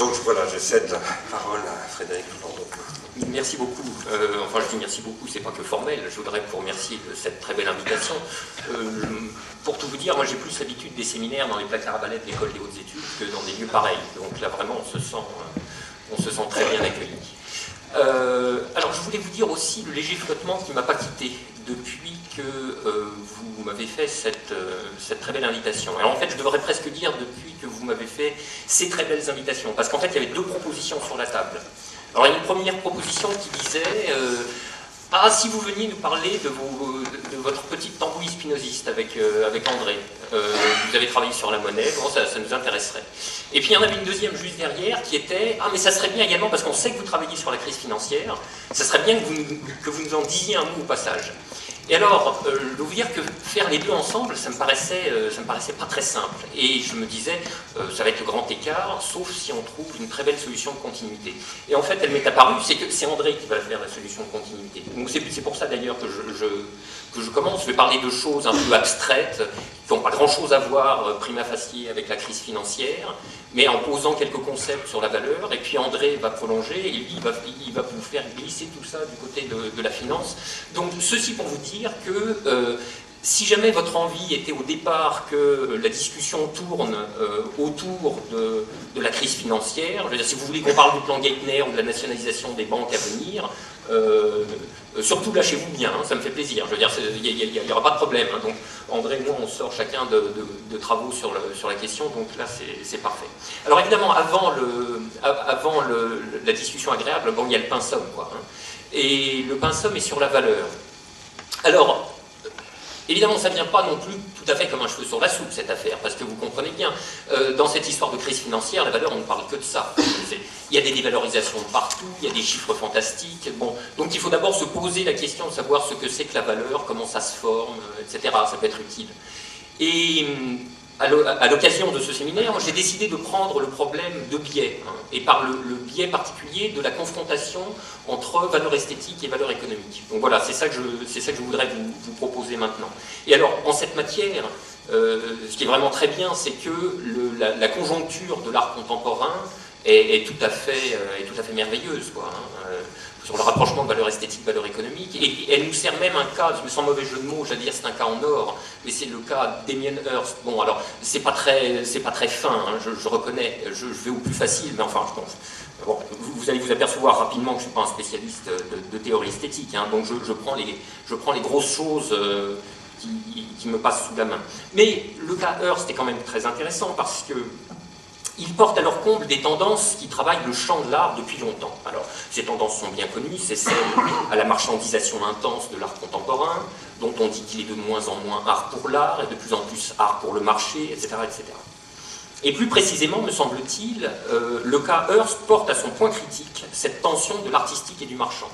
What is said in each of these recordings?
Donc voilà, je cède la parole à Frédéric Landon. Merci beaucoup. Euh, enfin, je dis merci beaucoup, c'est pas que formel. Je voudrais vous remercier de cette très belle invitation. Euh, pour tout vous dire, moi j'ai plus l'habitude des séminaires dans les placards à balais de l'école des hautes études que dans des lieux pareils. Donc là, vraiment, on se sent, euh, on se sent très bien accueilli. alors, je voulais vous dire aussi le léger flottement qui ne m'a pas quitté depuis que vous m'avez fait cette, cette, très belle invitation. Alors en fait, je devrais presque dire depuis que vous m'avez fait ces très belles invitations, parce qu'en fait, il y avait deux propositions sur la table. Alors il y a une première proposition qui disait euh, Ah, si vous veniez nous parler de, votre petite tambouille spinoziste avec, euh, avec André, euh, vous avez travaillé sur la monnaie, bon, ça, nous intéresserait. Et puis il y en avait une deuxième juste derrière qui était Ah, mais ça serait bien également, parce qu'on sait que vous travaillez sur la crise financière, ça serait bien que vous, que vous nous en disiez un mot au passage. Et alors, euh, vous dire que faire les deux ensemble, ça me paraissait, euh, ça me paraissait pas très simple. Et je me disais, euh, ça va être le grand écart, sauf si on trouve une très belle solution de continuité. Et en fait, elle m'est apparue, c'est que c'est André qui va faire la solution de continuité. Donc c'est pour ça d'ailleurs que je, que je commence. Je vais parler de choses un peu abstraites, qui n'ont pas grand-chose à voir prima facie avec la crise financière, mais en posant quelques concepts sur la valeur, et puis André va prolonger, et lui, il va, il va vous faire glisser tout ça du côté de, la finance. Donc, ceci pour vous dire que euh, si jamais votre envie était au départ que la discussion tourne euh, autour de, la crise financière, je veux dire, si vous voulez qu'on parle du plan Geithner ou de la nationalisation des banques à venir, euh, surtout lâchez-vous bien, hein, ça me fait plaisir. Je veux dire, il n'y aura pas de problème. Hein. donc, André et moi, on sort chacun de, travaux sur, la question, donc là, c'est parfait. Alors, évidemment, avant, la discussion agréable, bon, il y a le somme, quoi. Hein. et le somme est sur la valeur. Alors, Évidemment, ça ne vient pas non plus tout à fait comme un cheveu sur la soupe, cette affaire, parce que vous comprenez bien, euh, dans cette histoire de crise financière, la valeur, on ne parle que de ça. Il y a des dévalorisations partout, il y a des chiffres fantastiques. Bon, donc il faut d'abord se poser la question de savoir ce que c'est que la valeur, comment ça se forme, euh, etc. Ça peut être utile. Et hum, à l'occasion de ce séminaire, j'ai décidé de prendre le problème de biais, hein, et par le, biais particulier de la confrontation entre valeur esthétique et valeur économique. Donc voilà, c'est ça, que je, ça que je voudrais vous, proposer maintenant. Et alors, en cette matière, euh, ce qui est vraiment très bien, c'est que la, conjoncture de l'art contemporain est, tout à fait, euh, est tout à fait merveilleuse. Quoi, hein. euh, le rapprochement de valeur esthétique, valeur économique. Et elle nous sert même un cas, sans mauvais jeu de mots, j'allais dire c'est un cas en or, mais c'est le cas d'Emien Hurst. Bon, alors, c'est pas très, c'est pas très fin, hein, je, reconnais, je, vais au plus facile, mais enfin, je pense. Vous, allez vous apercevoir rapidement que je ne suis pas un spécialiste de, théorie esthétique, hein, donc je, prends les, je prends les grosses choses euh, qui, qui, me passent sous la main. Mais le cas Hearst est quand même très intéressant parce que il porte à leur comble des tendances qui travaillent le champ de l'art depuis longtemps. Alors, ces tendances sont bien connues, c'est celle à la marchandisation intense de l'art contemporain, dont on dit qu'il est de moins en moins art pour l'art et de plus en plus art pour le marché, etc. etc. Et plus précisément, me semble-t-il, euh, le cas Hearst porte à son point critique cette tension de l'artistique et du marchand,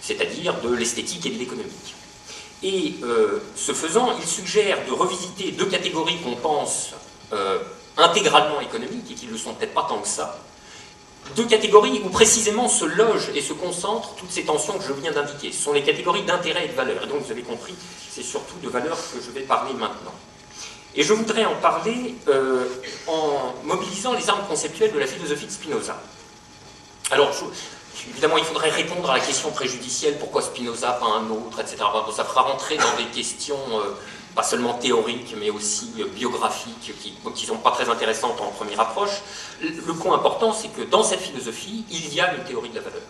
c'est-à-dire de l'esthétique et de l'économique. Et euh, ce faisant, il suggère de revisiter deux catégories qu'on pense euh, intégralement économiques, et qui ne le sont peut-être pas tant que ça, deux catégories où précisément se logent et se concentrent toutes ces tensions que je viens d'indiquer. Ce sont les catégories d'intérêt et de valeur. Et donc, vous avez compris, c'est surtout de valeur que je vais parler maintenant. Et je voudrais en parler euh, en mobilisant les armes conceptuelles de la philosophie de Spinoza. Alors, évidemment, il faudrait répondre à la question préjudicielle pourquoi Spinoza, pas un autre, etc. ça fera rentrer dans des questions euh, pas seulement théoriques, mais aussi euh, biographiques, qui ne sont pas très intéressantes en première approche. Le point important, c'est que dans cette philosophie, il y a une théorie de la valeur.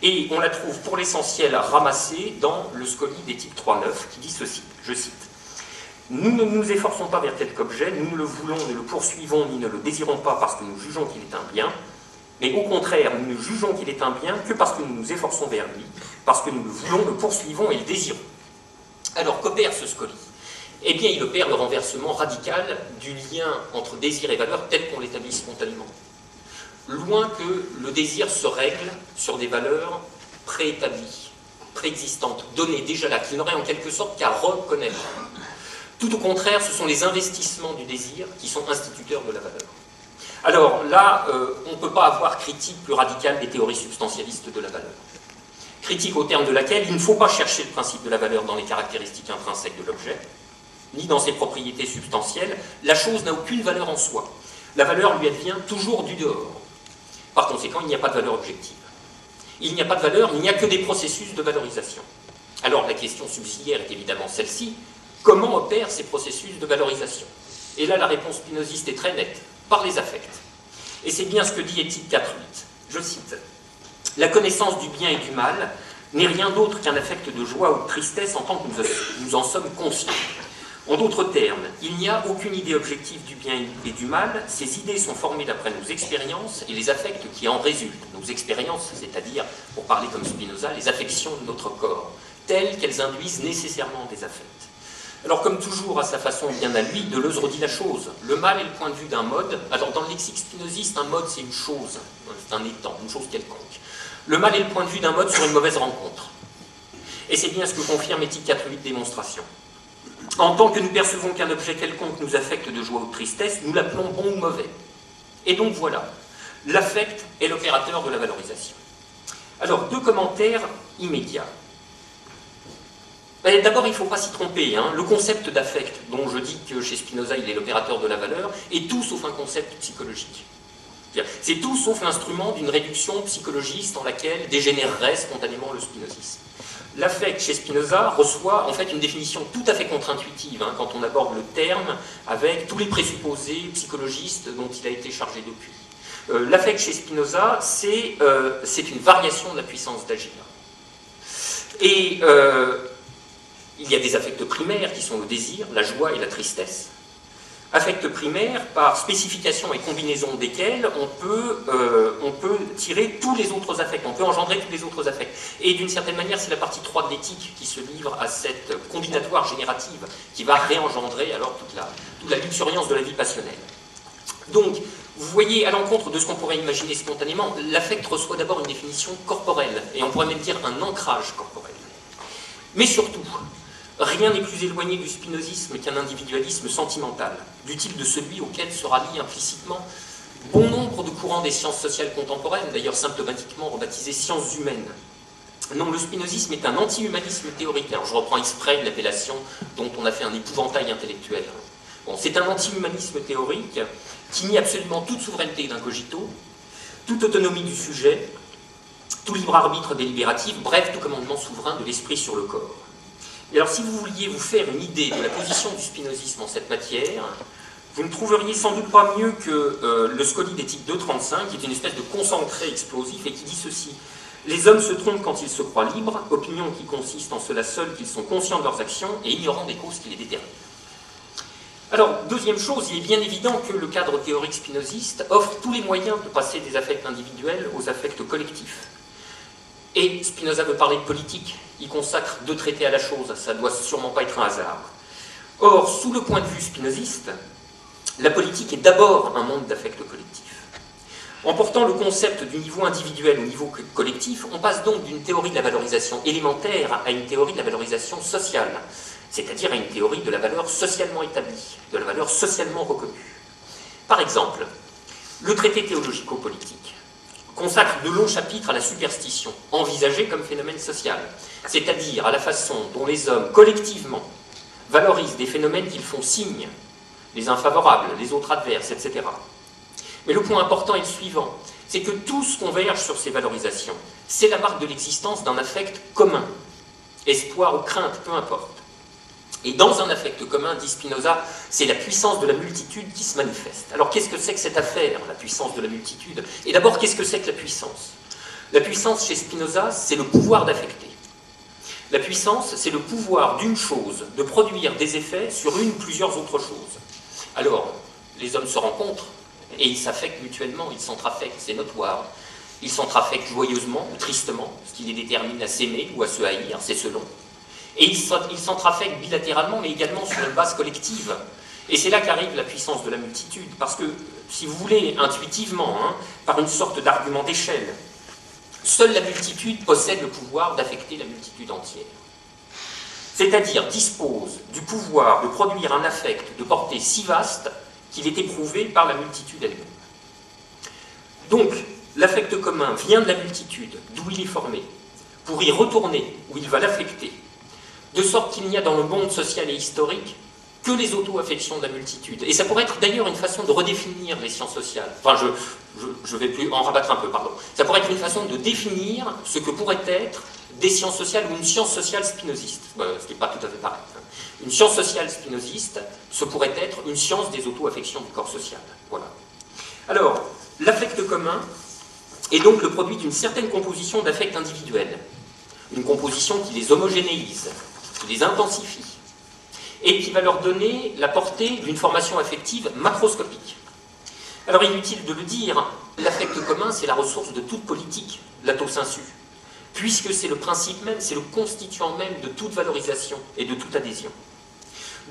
Et on la trouve pour l'essentiel ramassée dans le Scoli d'éthique 3.9, qui dit ceci, je cite, Nous ne nous efforçons pas vers tel qu'objet, nous ne le voulons, ne le poursuivons, ni ne le désirons pas parce que nous jugeons qu'il est un bien, mais au contraire, nous ne jugeons qu'il est un bien que parce que nous nous efforçons vers lui, parce que nous le voulons, le poursuivons et le désirons. Alors qu'opère ce scoli Eh bien, il opère le renversement radical du lien entre désir et valeur tel qu'on l'établit spontanément. Loin que le désir se règle sur des valeurs préétablies, préexistantes, données déjà là, qu'il n'aurait en quelque sorte qu'à reconnaître. Tout au contraire, ce sont les investissements du désir qui sont instituteurs de la valeur. Alors là, euh, on ne peut pas avoir critique plus radicale des théories substantialistes de la valeur critique au terme de laquelle il ne faut pas chercher le principe de la valeur dans les caractéristiques intrinsèques de l'objet, ni dans ses propriétés substantielles. La chose n'a aucune valeur en soi. La valeur lui advient toujours du dehors. Par conséquent, il n'y a pas de valeur objective. Il n'y a pas de valeur, il n'y a que des processus de valorisation. Alors la question subsidiaire est évidemment celle-ci. Comment opèrent ces processus de valorisation? Et là, la réponse spinoziste est très nette, par les affects. Et c'est bien ce que dit Éthique 4.8. Je cite La connaissance du bien et du mal n'est rien d'autre qu'un affect de joie ou de tristesse en tant que nous en sommes conscients. En d'autres termes, il n'y a aucune idée objective du bien et du mal, ces idées sont formées d'après nos expériences et les affects qui en résultent. Nos expériences, c'est-à-dire, pour parler comme Spinoza, les affections de notre corps, telles qu'elles induisent nécessairement des affects. Alors, comme toujours, à sa façon bien à lui, Deleuze redit la chose. Le mal est le point de vue d'un mode. Alors, dans le lexique spinoziste, un mode, c'est une chose, c'est un étang, une chose quelconque. Le mal est le point de vue d'un mode sur une mauvaise rencontre. Et c'est bien ce que confirme Éthique 4.8 démonstration. En tant que nous percevons qu'un objet quelconque nous affecte de joie ou de tristesse, nous l'appelons bon ou mauvais. Et donc voilà, l'affect est l'opérateur de la valorisation. Alors, deux commentaires immédiats. Ben, d'abord, il ne faut pas s'y tromper. Hein. Le concept d'affect, dont je dis que chez Spinoza il est l'opérateur de la valeur, est tout sauf un concept psychologique. C'est tout sauf l'instrument d'une réduction psychologiste en laquelle dégénérerait spontanément le spinozisme. L'affect chez Spinoza reçoit en fait une définition tout à fait contre-intuitive hein, quand on aborde le terme avec tous les présupposés psychologistes dont il a été chargé depuis. Euh, l'affect chez Spinoza, euh, c'est une variation de la puissance d'agir. Et euh, il y a des affects primaires qui sont le désir, la joie et la tristesse affects primaires, par spécification et combinaison desquels on peut, euh, on peut tirer tous les autres affects, on peut engendrer tous les autres affects. Et d'une certaine manière, c'est la partie 3 de l'éthique qui se livre à cette combinatoire générative qui va réengendrer alors toute la luxuriance de la vie passionnelle. Donc, vous voyez, à l'encontre de ce qu'on pourrait imaginer spontanément, l'affect reçoit d'abord une définition corporelle, et on pourrait même dire un ancrage corporel. Mais surtout, Rien n'est plus éloigné du spinozisme qu'un individualisme sentimental, du type de celui auquel se rallient implicitement bon nombre de courants des sciences sociales contemporaines, d'ailleurs symptomatiquement rebaptisés sciences humaines. Non, le spinozisme est un anti-humanisme théorique. Alors je reprends exprès l'appellation dont on a fait un épouvantail intellectuel. C'est un anti-humanisme théorique qui nie absolument toute souveraineté d'un cogito, toute autonomie du sujet, tout libre arbitre délibératif, bref, tout commandement souverain de l'esprit sur le corps. Alors, si vous vouliez vous faire une idée de la position du spinozisme en cette matière, vous ne trouveriez sans doute pas mieux que euh, le Scoli d'éthique 235, qui est une espèce de concentré explosif et qui dit ceci. Les hommes se trompent quand ils se croient libres, opinion qui consiste en cela seul qu'ils sont conscients de leurs actions et ignorants des causes qui les déterminent. Alors, deuxième chose, il est bien évident que le cadre théorique spinoziste offre tous les moyens de passer des affects individuels aux affects collectifs. Et Spinoza veut parler de politique, il consacre deux traités à la chose, ça ne doit sûrement pas être un hasard. Or, sous le point de vue spinoziste, la politique est d'abord un monde d'affects collectifs. En portant le concept du niveau individuel au niveau collectif, on passe donc d'une théorie de la valorisation élémentaire à une théorie de la valorisation sociale, c'est-à-dire à une théorie de la valeur socialement établie, de la valeur socialement reconnue. Par exemple, le traité théologico-politique consacre de longs chapitres à la superstition, envisagée comme phénomène social, c'est-à-dire à la façon dont les hommes collectivement valorisent des phénomènes qu'ils font signe, les infavorables, les autres adverses, etc. Mais le point important est le suivant, c'est que qu'on verge sur ces valorisations, c'est la marque de l'existence d'un affect commun, espoir ou crainte, peu importe. Et dans un affect commun, dit Spinoza, c'est la puissance de la multitude qui se manifeste. Alors qu'est-ce que c'est que cette affaire, la puissance de la multitude? Et d'abord, qu'est-ce que c'est que la puissance? La puissance chez Spinoza, c'est le pouvoir d'affecter. La puissance, c'est le pouvoir d'une chose de produire des effets sur une ou plusieurs autres choses. Alors, les hommes se rencontrent et ils s'affectent mutuellement, ils s'entrafectent, c'est notoire. Ils s'entrafectent joyeusement ou tristement, ce qui les détermine à s'aimer ou à se haïr, c'est selon. Et ils s'entrafectent bilatéralement, mais également sur une base collective. Et c'est là qu'arrive la puissance de la multitude, parce que, si vous voulez, intuitivement, hein, par une sorte d'argument d'échelle, seule la multitude possède le pouvoir d'affecter la multitude entière. C'est-à-dire dispose du pouvoir de produire un affect de portée si vaste qu'il est éprouvé par la multitude elle-même. Donc, l'affect commun vient de la multitude, d'où il est formé, pour y retourner, où il va l'affecter, de sorte qu'il n'y a dans le monde social et historique que les auto-affections de la multitude. Et ça pourrait être d'ailleurs une façon de redéfinir les sciences sociales. Enfin, je, je, vais plus en rabattre un peu, pardon. Ça pourrait être une façon de définir ce que pourrait être des sciences sociales ou une science sociale spinoziste, ce qui n'est pas tout à fait pareil. Hein. Une science sociale spinoziste, ce pourrait être une science des auto-affections du corps social. Voilà. Alors, l'affect commun est donc le produit d'une certaine composition d'affects individuels, une composition qui les homogénéise, qui les intensifie, et qui va leur donner la portée d'une formation affective macroscopique. Alors inutile de le dire, l'affect commun, c'est la ressource de toute politique, lato sensu, puisque c'est le principe même, c'est le constituant même de toute valorisation et de toute adhésion.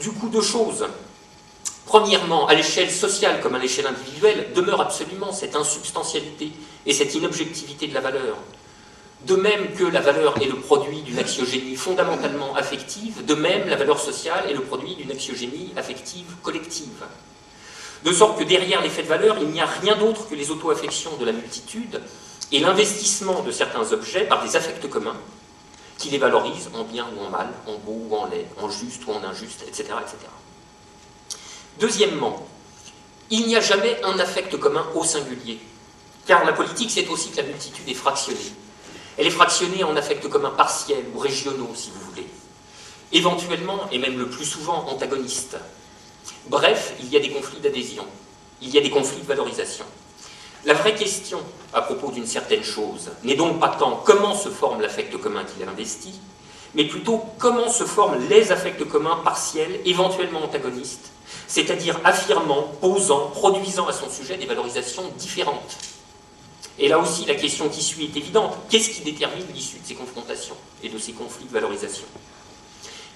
Du coup, deux choses. Premièrement, à l'échelle sociale comme à l'échelle individuelle, demeure absolument cette insubstantialité et cette inobjectivité de la valeur. De même que la valeur est le produit d'une axiogénie fondamentalement affective, de même la valeur sociale est le produit d'une axiogénie affective collective. De sorte que derrière l'effet de valeur, il n'y a rien d'autre que les auto-affections de la multitude et l'investissement de certains objets par des affects communs qui les valorisent en bien ou en mal, en beau ou en laid, en juste ou en injuste, etc. etc. Deuxièmement, il n'y a jamais un affect commun au singulier, car la politique, c'est aussi que la multitude est fractionnée. Elle est fractionnée en affects communs partiels ou régionaux, si vous voulez. Éventuellement, et même le plus souvent, antagonistes. Bref, il y a des conflits d'adhésion, il y a des conflits de valorisation. La vraie question à propos d'une certaine chose n'est donc pas tant comment se forme l'affect commun qu'il investi, mais plutôt comment se forment les affects communs partiels, éventuellement antagonistes, c'est-à-dire affirmant, posant, produisant à son sujet des valorisations différentes. Et là aussi, la question qui suit est évidente. Qu'est-ce qui détermine l'issue de ces confrontations et de ces conflits de valorisation?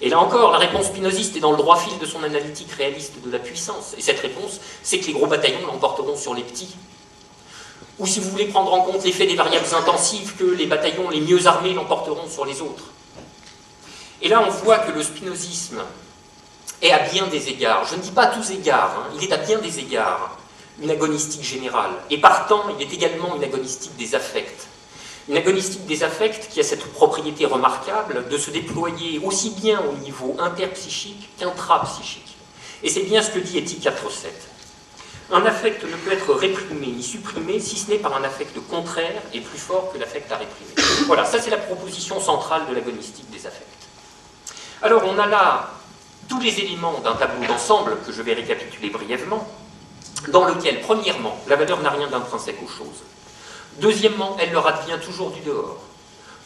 Et là encore, la réponse spinoziste est dans le droit fil de son analytique réaliste de la puissance. Et cette réponse, c'est que les gros bataillons l'emporteront sur les petits. Ou si vous voulez prendre en compte l'effet des variables intensives, que les bataillons les mieux armés l'emporteront sur les autres. Et là, on voit que le spinozisme est à bien des égards, je ne dis pas à tous égards, hein, il est à bien des égards une agonistique générale. Et partant, il est également une agonistique des affects. Une agonistique des affects qui a cette propriété remarquable de se déployer aussi bien au niveau interpsychique qu'intrapsychique. Et c'est bien ce que dit Éthique 4.7. Un affect ne peut être réprimé ni supprimé si ce n'est par un affect contraire et plus fort que l'affect à réprimer. Voilà, ça c'est la proposition centrale de l'agonistique des affects. Alors on a là tous les éléments d'un tableau d'ensemble que je vais récapituler brièvement dans lequel, premièrement, la valeur n'a rien d'intrinsèque aux choses. Deuxièmement, elle leur advient toujours du dehors.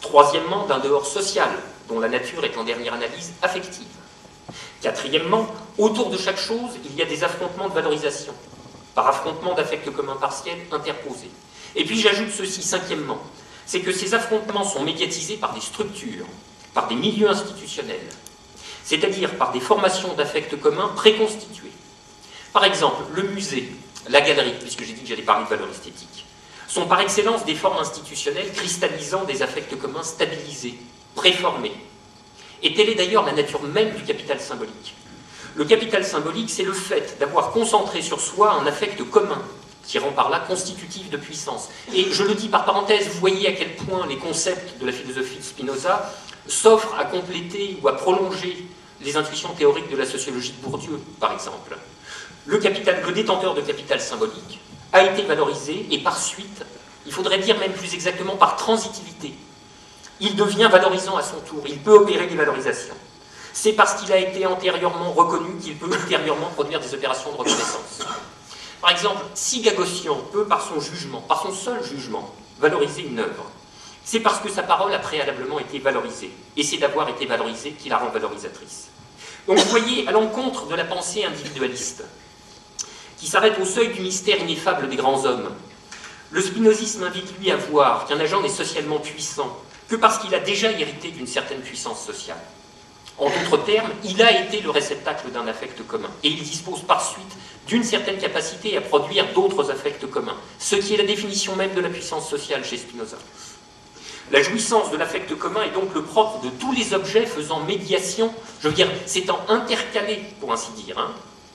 Troisièmement, d'un dehors social, dont la nature est en dernière analyse affective. Quatrièmement, autour de chaque chose, il y a des affrontements de valorisation, par affrontement d'affects communs partiels interposés. Et puis j'ajoute ceci, cinquièmement, c'est que ces affrontements sont médiatisés par des structures, par des milieux institutionnels, c'est-à-dire par des formations d'affects communs préconstituées. Par exemple, le musée, la galerie, puisque j'ai dit que j'allais parler de valeur esthétique, sont par excellence des formes institutionnelles cristallisant des affects communs stabilisés, préformés. Et telle est d'ailleurs la nature même du capital symbolique. Le capital symbolique, c'est le fait d'avoir concentré sur soi un affect commun, qui rend par là constitutif de puissance. Et je le dis par parenthèse, vous voyez à quel point les concepts de la philosophie de Spinoza s'offrent à compléter ou à prolonger les intuitions théoriques de la sociologie de Bourdieu, par exemple le, capital, le détenteur de capital symbolique a été valorisé et par suite, il faudrait dire même plus exactement par transitivité, il devient valorisant à son tour, il peut opérer des valorisations. C'est parce qu'il a été antérieurement reconnu qu'il peut ultérieurement produire des opérations de reconnaissance. Par exemple, si Gagossian peut, par son jugement, par son seul jugement, valoriser une œuvre, c'est parce que sa parole a préalablement été valorisée. Et c'est d'avoir été valorisée qui la rend valorisatrice. Donc vous voyez, à l'encontre de la pensée individualiste, s'arrête au seuil du mystère ineffable des grands hommes. Le spinozisme invite lui à voir qu'un agent n'est socialement puissant que parce qu'il a déjà hérité d'une certaine puissance sociale. En d'autres termes, il a été le réceptacle d'un affect commun et il dispose par suite d'une certaine capacité à produire d'autres affects communs, ce qui est la définition même de la puissance sociale chez Spinoza. La jouissance de l'affect commun est donc le propre de tous les objets faisant médiation, je veux dire, s'étant intercalés, pour ainsi dire, hein,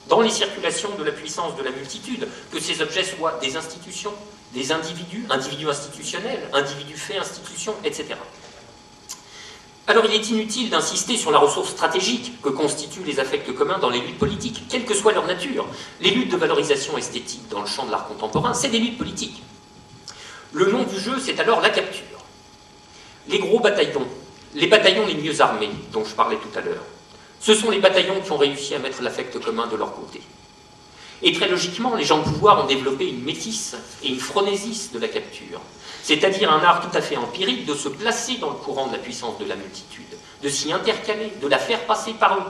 dans les circulations de la puissance de la multitude, que ces objets soient des institutions, des individus, individus institutionnels, individus faits, institutions, etc. Alors il est inutile d'insister sur la ressource stratégique que constituent les affects communs dans les luttes politiques, quelle que soit leur nature. Les luttes de valorisation esthétique dans le champ de l'art contemporain, c'est des luttes politiques. Le nom du jeu, c'est alors la capture. Les gros bataillons, les bataillons les mieux armés, dont je parlais tout à l'heure, ce sont les bataillons qui ont réussi à mettre l'affect commun de leur côté. Et très logiquement, les gens de pouvoir ont développé une métisse et une phronésis de la capture, c'est-à-dire un art tout à fait empirique de se placer dans le courant de la puissance de la multitude, de s'y intercaler, de la faire passer par eux,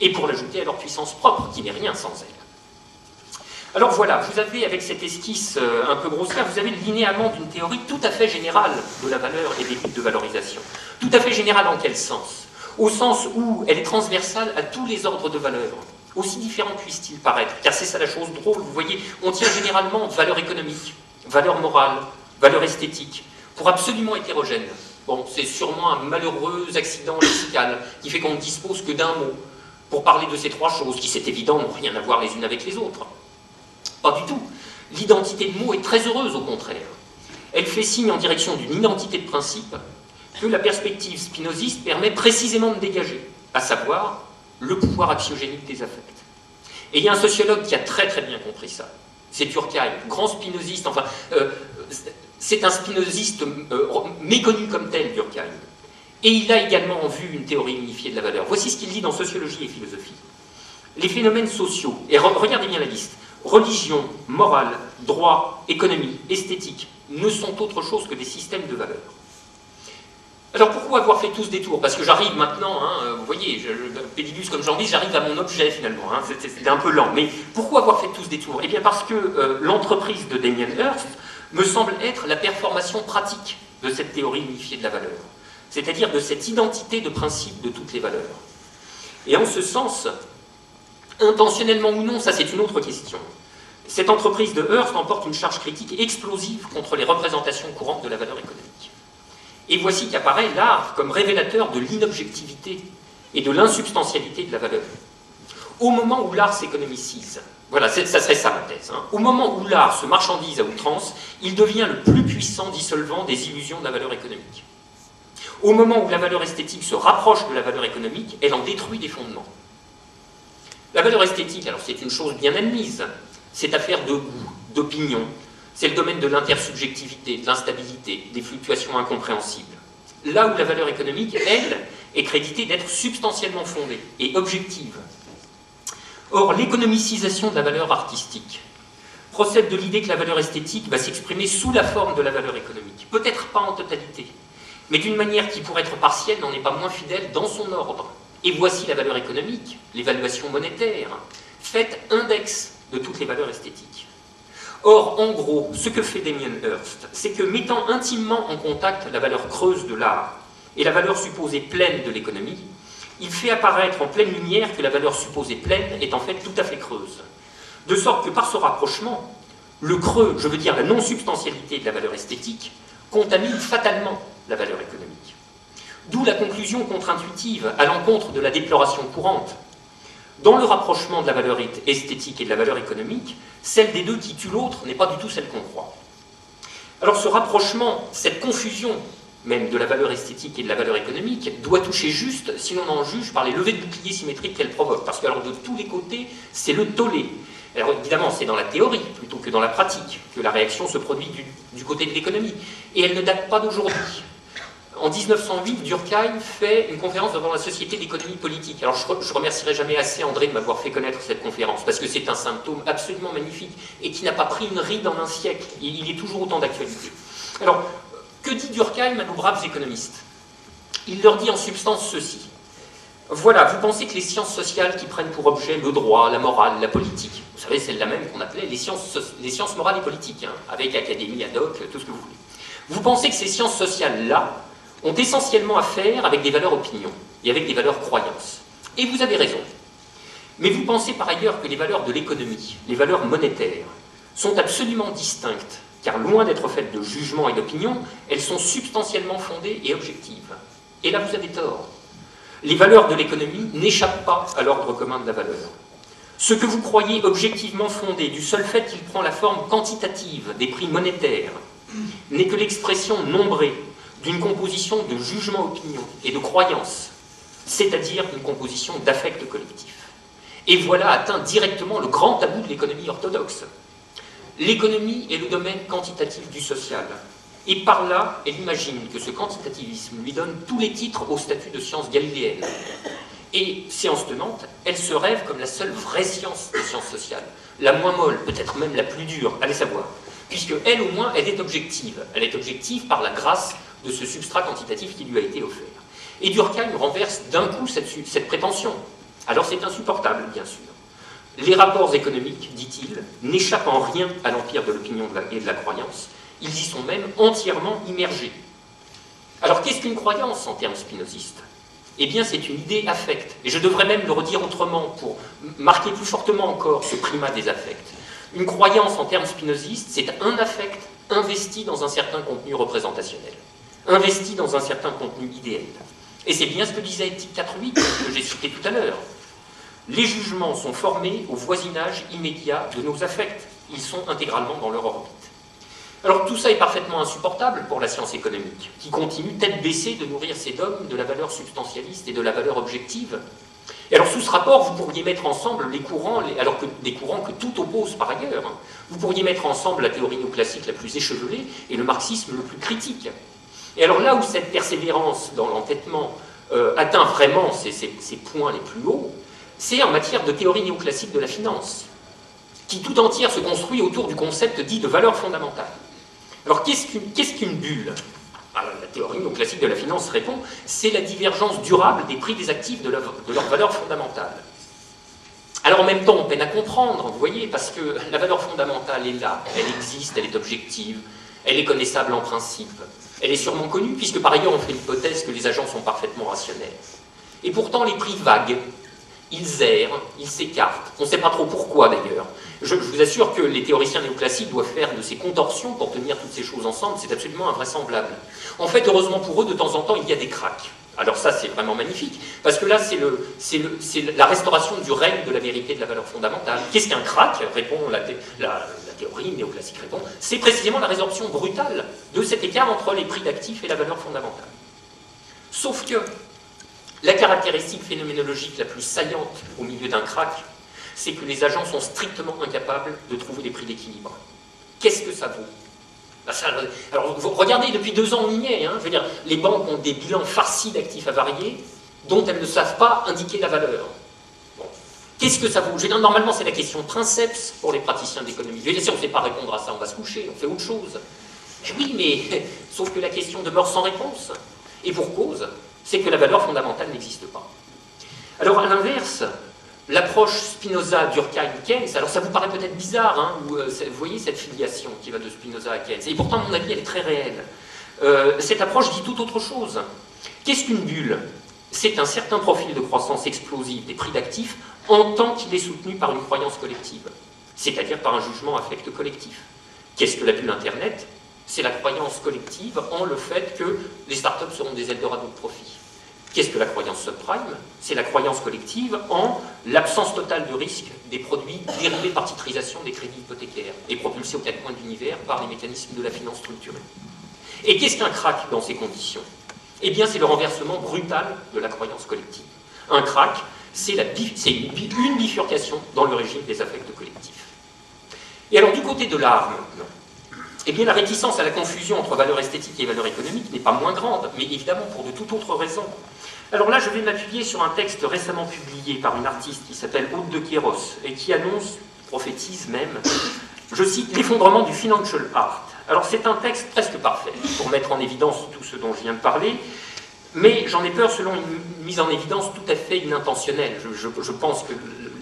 et pour l'ajouter à leur puissance propre, qui n'est rien sans elle. Alors voilà, vous avez avec cette esquisse euh, un peu grossière, vous avez le linéament d'une théorie tout à fait générale de la valeur et des buts de valorisation. Tout à fait générale en quel sens? Au sens où elle est transversale à tous les ordres de valeur, aussi différents puissent-ils paraître. Car c'est ça la chose drôle, vous voyez, on tient généralement valeur économique, valeur morale, valeur esthétique, pour absolument hétérogène. Bon, c'est sûrement un malheureux accident lexical qui fait qu'on ne dispose que d'un mot pour parler de ces trois choses, qui c'est évident n'ont rien à voir les unes avec les autres. Pas du tout. L'identité de mots est très heureuse, au contraire. Elle fait signe en direction d'une identité de principe que la perspective spinoziste permet précisément de dégager, à savoir le pouvoir axiogénique des affects. Et il y a un sociologue qui a très très bien compris ça. C'est Durkheim, grand spinoziste, enfin, euh, c'est un spinoziste euh, méconnu comme tel, Durkheim. Et il a également en vue une théorie unifiée de la valeur. Voici ce qu'il dit dans Sociologie et philosophie. Les phénomènes sociaux, et regardez bien la liste, religion, morale, droit, économie, esthétique, ne sont autre chose que des systèmes de valeurs. Alors pourquoi avoir fait tout ce détour Parce que j'arrive maintenant, hein, euh, vous voyez, je, comme j'en dis, j'arrive à mon objet finalement, hein, c'était un peu lent. Mais pourquoi avoir fait tout ce détour Eh bien parce que euh, l'entreprise de Damien Hirst me semble être la performation pratique de cette théorie unifiée de la valeur, c'est-à-dire de cette identité de principe de toutes les valeurs. Et en ce sens, Intentionnellement ou non, ça c'est une autre question. Cette entreprise de Hearst emporte une charge critique explosive contre les représentations courantes de la valeur économique. Et voici qu'apparaît l'art comme révélateur de l'inobjectivité et de l'insubstantialité de la valeur. Au moment où l'art s'économicise, voilà, ça serait ça ma thèse, hein. au moment où l'art se marchandise à outrance, il devient le plus puissant dissolvant des illusions de la valeur économique. Au moment où la valeur esthétique se rapproche de la valeur économique, elle en détruit des fondements. La valeur esthétique, alors c'est une chose bien admise, c'est affaire de goût, d'opinion, c'est le domaine de l'intersubjectivité, de l'instabilité, des fluctuations incompréhensibles. Là où la valeur économique, elle, est créditée d'être substantiellement fondée et objective. Or, l'économicisation de la valeur artistique procède de l'idée que la valeur esthétique va s'exprimer sous la forme de la valeur économique. Peut-être pas en totalité, mais d'une manière qui, pour être partielle, n'en est pas moins fidèle dans son ordre. Et voici la valeur économique, l'évaluation monétaire, faite index de toutes les valeurs esthétiques. Or, en gros, ce que fait Damien Hirst, c'est que mettant intimement en contact la valeur creuse de l'art et la valeur supposée pleine de l'économie, il fait apparaître en pleine lumière que la valeur supposée pleine est en fait tout à fait creuse. De sorte que par ce rapprochement, le creux, je veux dire la non-substantialité de la valeur esthétique, contamine fatalement la valeur économique. D'où la conclusion contre-intuitive à l'encontre de la déploration courante. Dans le rapprochement de la valeur esthétique et de la valeur économique, celle des deux qui tue l'autre n'est pas du tout celle qu'on croit. Alors ce rapprochement, cette confusion même de la valeur esthétique et de la valeur économique, doit toucher juste si l'on en juge par les levées de boucliers symétriques qu'elle provoque. Parce que alors, de tous les côtés, c'est le tollé. Alors évidemment, c'est dans la théorie plutôt que dans la pratique que la réaction se produit du, du côté de l'économie. Et elle ne date pas d'aujourd'hui. En 1908, Durkheim fait une conférence devant la Société d'économie politique. Alors je, ne remercierai jamais assez André de m'avoir fait connaître cette conférence, parce que c'est un symptôme absolument magnifique et qui n'a pas pris une ride en un siècle. Il, est toujours autant d'actualité. Alors, que dit Durkheim à nos braves économistes? Il leur dit en substance ceci. Voilà, vous pensez que les sciences sociales qui prennent pour objet le droit, la morale, la politique, vous savez, c'est la même qu'on appelait les sciences, les sciences morales et politiques, hein, avec académie, ad hoc, tout ce que vous voulez. Vous pensez que ces sciences sociales-là, ont essentiellement à faire avec des valeurs opinions et avec des valeurs croyances. Et vous avez raison. Mais vous pensez par ailleurs que les valeurs de l'économie, les valeurs monétaires, sont absolument distinctes, car loin d'être faites de jugements et d'opinions, elles sont substantiellement fondées et objectives. Et là, vous avez tort. Les valeurs de l'économie n'échappent pas à l'ordre commun de la valeur. Ce que vous croyez objectivement fondé du seul fait qu'il prend la forme quantitative des prix monétaires n'est que l'expression nombrée d'une composition de jugement-opinion et de croyance, c'est-à-dire une composition d'affect collectif. Et voilà atteint directement le grand tabou de l'économie orthodoxe. L'économie est le domaine quantitatif du social. Et par là, elle imagine que ce quantitativisme lui donne tous les titres au statut de science galiléenne. Et, séance tenante, elle se rêve comme la seule vraie science des sciences sociales. La moins molle, peut-être même la plus dure, allez savoir. Puisque elle, au moins, elle est objective. Elle est objective par la grâce de ce substrat quantitatif qui lui a été offert. Et Durkheim renverse d'un coup cette, cette prétention. Alors c'est insupportable, bien sûr. Les rapports économiques, dit-il, n'échappent en rien à l'empire de l'opinion et de la croyance. Ils y sont même entièrement immergés. Alors qu'est-ce qu'une croyance en termes spinozistes? Eh bien c'est une idée affecte. Et je devrais même le redire autrement pour marquer plus fortement encore ce primat des affects. Une croyance en termes spinozistes, c'est un affect investi dans un certain contenu représentationnel, investi dans un certain contenu idéal. Et c'est bien ce que disait Éthique 4.8 que j'ai cité tout à l'heure. Les jugements sont formés au voisinage immédiat de nos affects. Ils sont intégralement dans leur orbite. Alors tout ça est parfaitement insupportable pour la science économique, qui continue tête baissée de nourrir ses dogmes de la valeur substantialiste et de la valeur objective. Et alors sous ce rapport, vous pourriez mettre ensemble les courants, alors que des courants que tout oppose par ailleurs. Hein. Vous pourriez mettre ensemble la théorie néoclassique la plus échevelée et le marxisme le plus critique. Et alors là où cette persévérance dans l'entêtement euh, atteint vraiment ses, points les plus hauts, c'est en matière de théorie néoclassique de la finance, qui tout entière se construit autour du concept dit de valeur fondamentale. Alors qu'est-ce qu'une bulle? Ah, La théorie néoclassique de la finance répond, c'est la divergence durable des prix des actifs de, de leur valeur fondamentale. Alors en même temps, on peine à comprendre, vous voyez, parce que la valeur fondamentale est là, elle existe, elle est objective, elle est connaissable en principe. Elle est sûrement connue, puisque par ailleurs on fait l'hypothèse que les agents sont parfaitement rationnels. Et pourtant les prix vaguent, ils errent, ils s'écartent. On ne sait pas trop pourquoi d'ailleurs. Je, vous assure que les théoriciens néoclassiques doivent faire de ces contorsions pour tenir toutes ces choses ensemble, c'est absolument invraisemblable. En fait, heureusement pour eux, de temps en temps, il y a des cracks. Alors ça, c'est vraiment magnifique, parce que là, c'est la restauration du règne de la vérité de la valeur fondamentale. Qu'est-ce qu'un crack? Répond la, la, théorie néoclassique répond, c'est précisément la résorption brutale de cet écart entre les prix d'actifs et la valeur fondamentale. Sauf que la caractéristique phénoménologique la plus saillante au milieu d'un crack, c'est que les agents sont strictement incapables de trouver des prix d'équilibre. Qu'est-ce que ça vaut? Bah, alors, regardez, depuis deux ans, on y est. Hein. je veux dire, les banques ont des bilans farcis d'actifs avariés dont elles ne savent pas indiquer la valeur. Qu'est-ce que ça je Normalement, c'est la question princeps pour les praticiens d'économie. Je si on ne sait pas répondre à ça, on va se coucher, on fait autre chose. oui, mais sauf que la question demeure sans réponse. Et pour cause, c'est que la valeur fondamentale n'existe pas. Alors, à l'inverse, l'approche Spinoza, Durkheim, Keynes, alors ça vous paraît peut-être bizarre, hein, euh, vous, voyez cette filiation qui va de Spinoza à Keynes, et pourtant, à mon avis, elle est très réelle. Euh, cette approche dit tout autre chose. Qu'est-ce qu'une bulle? C'est un certain profil de croissance explosive des prix d'actifs en tant qu'il est soutenu par une croyance collective, c'est-à-dire par un jugement affect collectif. Qu'est-ce que la bulle Internet? C'est la croyance collective en le fait que les startups seront des Eldorado de profit. Qu'est-ce que la croyance subprime? C'est la croyance collective en l'absence totale de risque des produits dérivés par titrisation des crédits hypothécaires et propulsés aux quatre coins de l'univers par les mécanismes de la finance structurée. Et qu'est-ce qu'un crack dans ces conditions? Eh bien, c'est le renversement brutal de la croyance collective. Un crack, c'est une, bifurcation dans le régime des affects collectifs. Et alors, du côté de l'art, maintenant, eh bien, la réticence à la confusion entre valeur esthétique et valeur économique n'est pas moins grande, mais évidemment pour de toute autre raison. Alors là, je vais m'appuyer sur un texte récemment publié par une artiste qui s'appelle Aude de Kéros et qui annonce, prophétise même, je cite, l'effondrement du financial art. Alors c'est un texte presque parfait pour mettre en évidence tout ce dont je viens de parler, mais j'en ai peur selon une mise en évidence tout à fait inintentionnelle. Je, pense que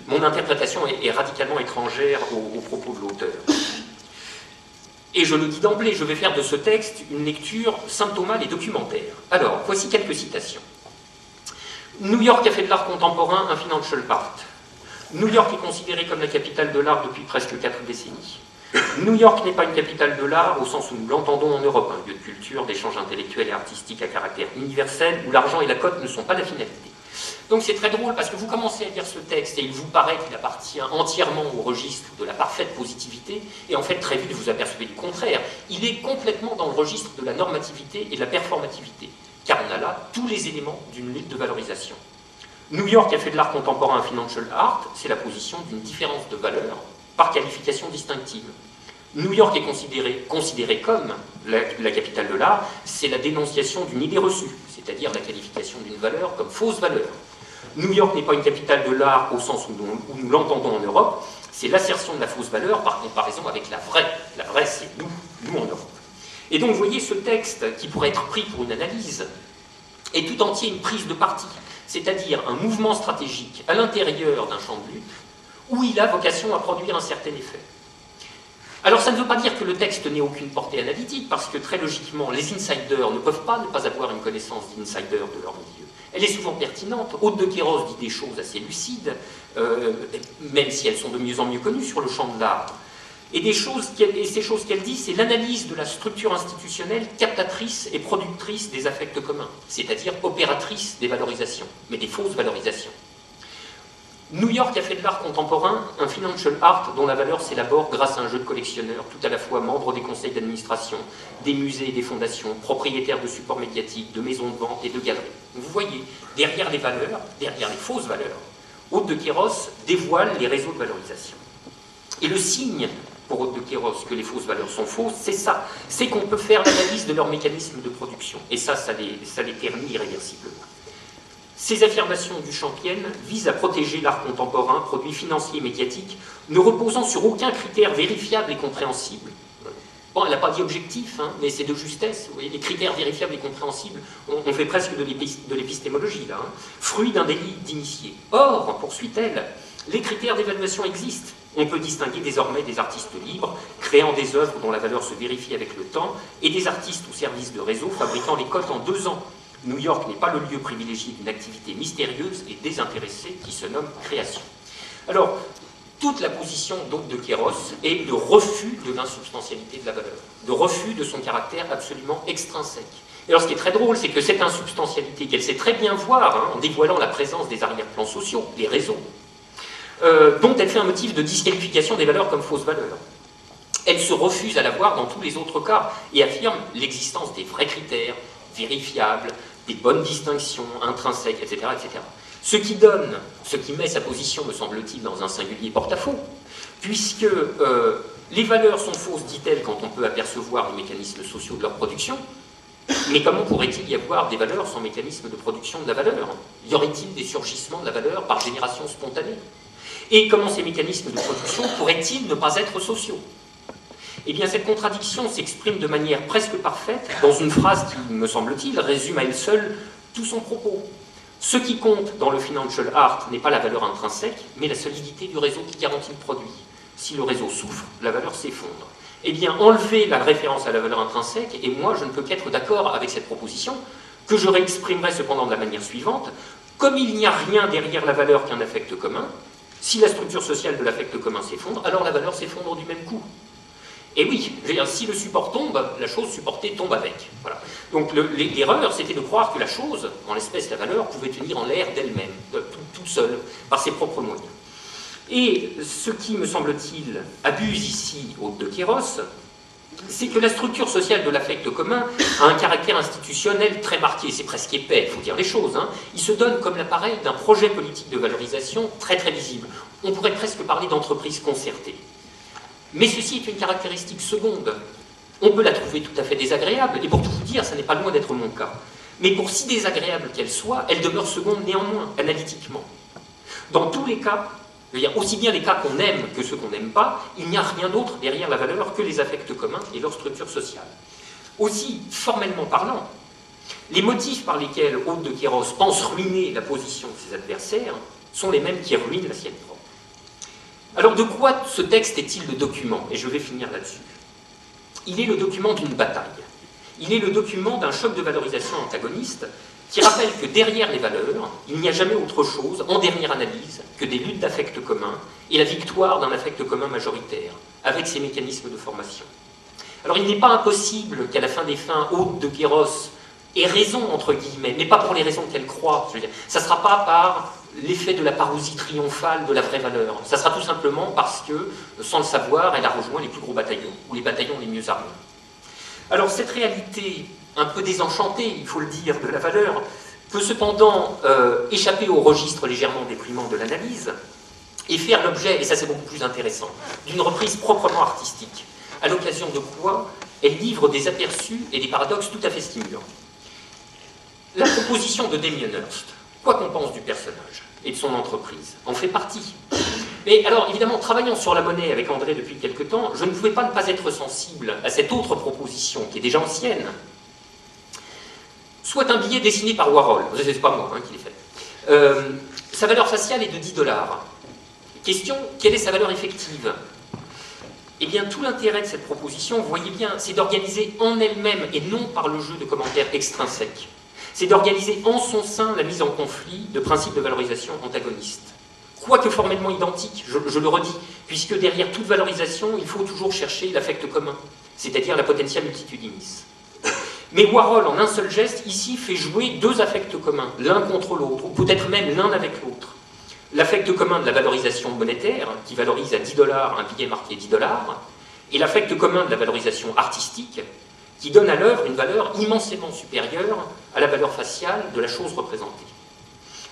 mon interprétation est, radicalement étrangère aux propos de l'auteur. Et je le dis d'emblée, je vais faire de ce texte une lecture symptomale et documentaire. Alors, voici quelques citations. New York a fait de l'art contemporain un financial part. New York est considérée comme la capitale de l'art depuis presque quatre décennies. New York n'est pas une capitale de l'art au sens où nous l'entendons en Europe, un lieu de culture, d'échange intellectuel et artistique à caractère universel, où l'argent et la cote ne sont pas la finalité. Donc c'est très drôle parce que vous commencez à lire ce texte et il vous paraît qu'il appartient entièrement au registre de la parfaite positivité, et en fait très vite vous apercevez du contraire. Il est complètement dans le registre de la normativité et de la performativité, car on a là tous les éléments d'une lutte de valorisation. New York a fait de l'art contemporain un financial art, c'est la position d'une différence de valeur par qualification distinctive. New York est considéré, considéré comme la, capitale de l'art, c'est la dénonciation d'une idée reçue, c'est-à-dire la qualification d'une valeur comme fausse valeur. New York n'est pas une capitale de l'art au sens où nous, nous l'entendons en Europe, c'est l'assertion de la fausse valeur par comparaison avec la vraie. La vraie, c'est nous, nous en Europe. Et donc, vous voyez, ce texte, qui pourrait être pris pour une analyse, est tout entier une prise de parti, c'est-à-dire un mouvement stratégique à l'intérieur d'un champ de lutte où il a vocation à produire un certain effet. Alors ça ne veut pas dire que le texte n'ait aucune portée analytique, parce que très logiquement, les insiders ne peuvent pas ne pas avoir une connaissance d'insiders de leur milieu. Elle est souvent pertinente. Haute de Kéros dit des choses assez lucides, euh, même si elles sont de mieux en mieux connues sur le champ de l'art. Et, et ces choses qu'elle dit, c'est l'analyse de la structure institutionnelle captatrice et productrice des affects communs, c'est-à-dire opératrice des valorisations, mais des fausses valorisations. New York a fait de l'art contemporain un financial art dont la valeur s'élabore grâce à un jeu de collectionneurs, tout à la fois membres des conseils d'administration, des musées et des fondations, propriétaires de supports médiatiques, de maisons de vente et de galeries. Vous voyez, derrière les valeurs, derrière les fausses valeurs, Haute de Kéros dévoile les réseaux de valorisation. Et le signe pour Haute de Kéros que les fausses valeurs sont fausses, c'est ça. C'est qu'on peut faire l'analyse de leur mécanisme de production. Et ça, ça les, ça les irréversiblement. Ces affirmations du Champienne visent à protéger l'art contemporain, produit financier et médiatique, ne reposant sur aucun critère vérifiable et compréhensible. Bon, elle n'a pas dit objectif, hein, mais c'est de justesse. Vous voyez, les critères vérifiables et compréhensibles, on, fait presque de l'épistémologie là, hein, fruit d'un délit d'initié. Or, poursuit-elle, les critères d'évaluation existent. On peut distinguer désormais des artistes libres, créant des œuvres dont la valeur se vérifie avec le temps, et des artistes au service de réseaux fabriquant les cotes en deux ans. New York n'est pas le lieu privilégié d'une activité mystérieuse et désintéressée qui se nomme création. Alors, toute la position d'Hôte de Kéros est de refus de l'insubstantialité de la valeur, de refus de son caractère absolument extrinsèque. Et alors, ce qui est très drôle, c'est que cette insubstantialité, qu'elle sait très bien voir hein, en dévoilant la présence des arrière-plans sociaux, les réseaux, euh, dont elle fait un motif de disqualification des valeurs comme fausses valeurs. Elle se refuse à la voir dans tous les autres cas et affirme l'existence des vrais critères, vérifiables, des bonnes distinctions intrinsèques, etc., etc. Ce qui donne, ce qui met sa position, me semble-t-il, dans un singulier porte-à-faux, puisque euh, les valeurs sont fausses, dit-elle, quand on peut apercevoir les mécanismes sociaux de leur production, mais comment pourrait-il y avoir des valeurs sans mécanisme de production de la valeur? Y aurait-il des surgissements de la valeur par génération spontanée? Et comment ces mécanismes de production pourraient-ils ne pas être sociaux? Eh bien, cette contradiction s'exprime de manière presque parfaite dans une phrase qui, me semble-t-il, résume à elle seule tout son propos. Ce qui compte dans le financial art n'est pas la valeur intrinsèque, mais la solidité du réseau qui garantit le produit. Si le réseau souffre, la valeur s'effondre. Eh bien, enlever la référence à la valeur intrinsèque, et moi je ne peux qu'être d'accord avec cette proposition, que je réexprimerai cependant de la manière suivante. Comme il n'y a rien derrière la valeur qu'un affect commun, si la structure sociale de l'affect commun s'effondre, alors la valeur s'effondre du même coup. Et oui, si le support tombe, la chose supportée tombe avec. Voilà. Donc l'erreur, c'était de croire que la chose, en l'espèce la valeur, pouvait tenir en l'air d'elle-même, toute seule, par ses propres moyens. Et ce qui, me semble-t-il, abuse ici au de Kéros, c'est que la structure sociale de l'affect commun a un caractère institutionnel très marqué, c'est presque épais, il faut dire les choses. Hein. Il se donne comme l'appareil d'un projet politique de valorisation très très visible. On pourrait presque parler d'entreprise concertée. Mais ceci est une caractéristique seconde. On peut la trouver tout à fait désagréable, et pour tout vous dire, ça n'est pas loin d'être mon cas. Mais pour si désagréable qu'elle soit, elle demeure seconde néanmoins, analytiquement. Dans tous les cas, aussi bien les cas qu'on aime que ceux qu'on n'aime pas, il n'y a rien d'autre derrière la valeur que les affects communs et leur structure sociale. Aussi, formellement parlant, les motifs par lesquels Haute de Kéros pense ruiner la position de ses adversaires sont les mêmes qui ruinent la sienne propre. Alors de quoi ce texte est-il le document? Et je vais finir là-dessus. Il est le document d'une bataille. Il est le document d'un choc de valorisation antagoniste qui rappelle que derrière les valeurs, il n'y a jamais autre chose, en dernière analyse, que des luttes d'affects communs et la victoire d'un affect commun majoritaire, avec ses mécanismes de formation. Alors il n'est pas impossible qu'à la fin des fins, Haute de Kéros ait raison, entre guillemets, mais pas pour les raisons qu'elle croit. ça ne sera pas par l'effet de la parousie triomphale de la vraie valeur. Ça sera tout simplement parce que, sans le savoir, elle a rejoint les plus gros bataillons, ou les bataillons les mieux armés. Alors cette réalité un peu désenchantée, il faut le dire, de la valeur, peut cependant euh, échapper au registre légèrement déprimant de l'analyse et faire l'objet, et ça c'est beaucoup plus intéressant, d'une reprise proprement artistique, à l'occasion de quoi elle livre des aperçus et des paradoxes tout à fait stimulants. La proposition de Damien Hirst, quoi qu'on pense du personnage et de son entreprise, en fait partie. Mais alors, évidemment, travaillant sur la monnaie avec André depuis quelque temps, je ne pouvais pas ne pas être sensible à cette autre proposition, qui est déjà ancienne, soit un billet dessiné par Warhol, ce n'est pas moi hein, qui l'ai fait. Euh, sa valeur faciale est de 10 dollars. Question, quelle est sa valeur effective? Eh bien, tout l'intérêt de cette proposition, vous voyez bien, c'est d'organiser en elle-même, et non par le jeu de commentaires extrinsèques, c'est d'organiser en son sein la mise en conflit de principes de valorisation antagonistes. Quoique formellement identiques, je, le redis, puisque derrière toute valorisation, il faut toujours chercher l'affect commun, c'est-à-dire la potentielle multitudinis. Mais Warhol, en un seul geste, ici, fait jouer deux affects communs, l'un contre l'autre, ou peut-être même l'un avec l'autre. L'affect commun de la valorisation monétaire, qui valorise à 10 dollars un billet marqué 10 dollars, et l'affect commun de la valorisation artistique, qui donne à l'œuvre une valeur immensément supérieure à la valeur faciale de la chose représentée.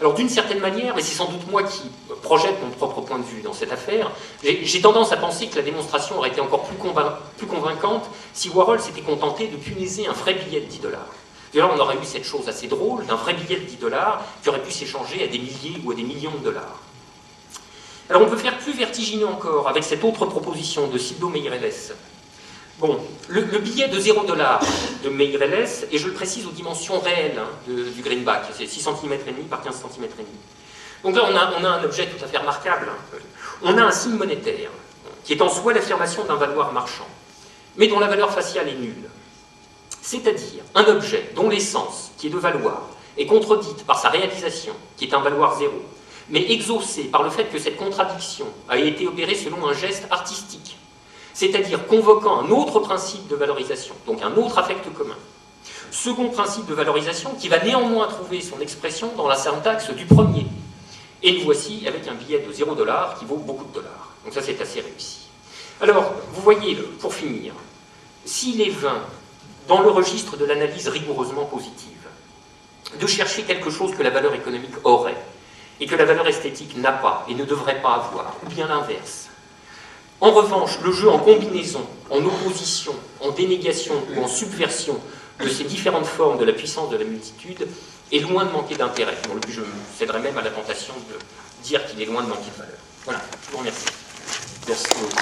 Alors d'une certaine manière, et c'est sans doute moi qui projette mon propre point de vue dans cette affaire, j'ai tendance à penser que la démonstration aurait été encore plus, convaincante si Warhol s'était contenté de punaiser un vrai billet de 10 dollars. Et là, on aurait eu cette chose assez drôle d'un vrai billet de 10 dollars qui aurait pu s'échanger à des milliers ou à des millions de dollars. Alors on peut faire plus vertigineux encore avec cette autre proposition de Sildo Meirelles, Bon, le, billet de 0 dollar de Meirelles, et je le précise aux dimensions réelles hein, du greenback, c'est 6 cm et demi par 15 cm et demi. Donc là, on a, on a, un objet tout à fait remarquable. Hein. On a un signe monétaire, qui est en soi l'affirmation d'un valoir marchand, mais dont la valeur faciale est nulle. C'est-à-dire un objet dont l'essence, qui est de valoir, est contredite par sa réalisation, qui est un valoir zéro, mais exaucée par le fait que cette contradiction a été opérée selon un geste artistique, c'est-à-dire convoquant un autre principe de valorisation, donc un autre affect commun. Second principe de valorisation qui va néanmoins trouver son expression dans la syntaxe du premier. Et nous voici avec un billet de 0 dollar qui vaut beaucoup de dollars. Donc ça c'est assez réussi. Alors, vous voyez, pour finir, s'il est vain, dans le registre de l'analyse rigoureusement positive, de chercher quelque chose que la valeur économique aurait, et que la valeur esthétique n'a pas et ne devrait pas avoir, ou bien l'inverse, en revanche, le jeu en combinaison, en opposition, en dénégation ou en subversion de ces différentes formes de la puissance de la multitude est loin de manquer d'intérêt. Je céderai même à la tentation de dire qu'il est loin de manquer de valeur. Voilà, je vous remercie. Merci beaucoup.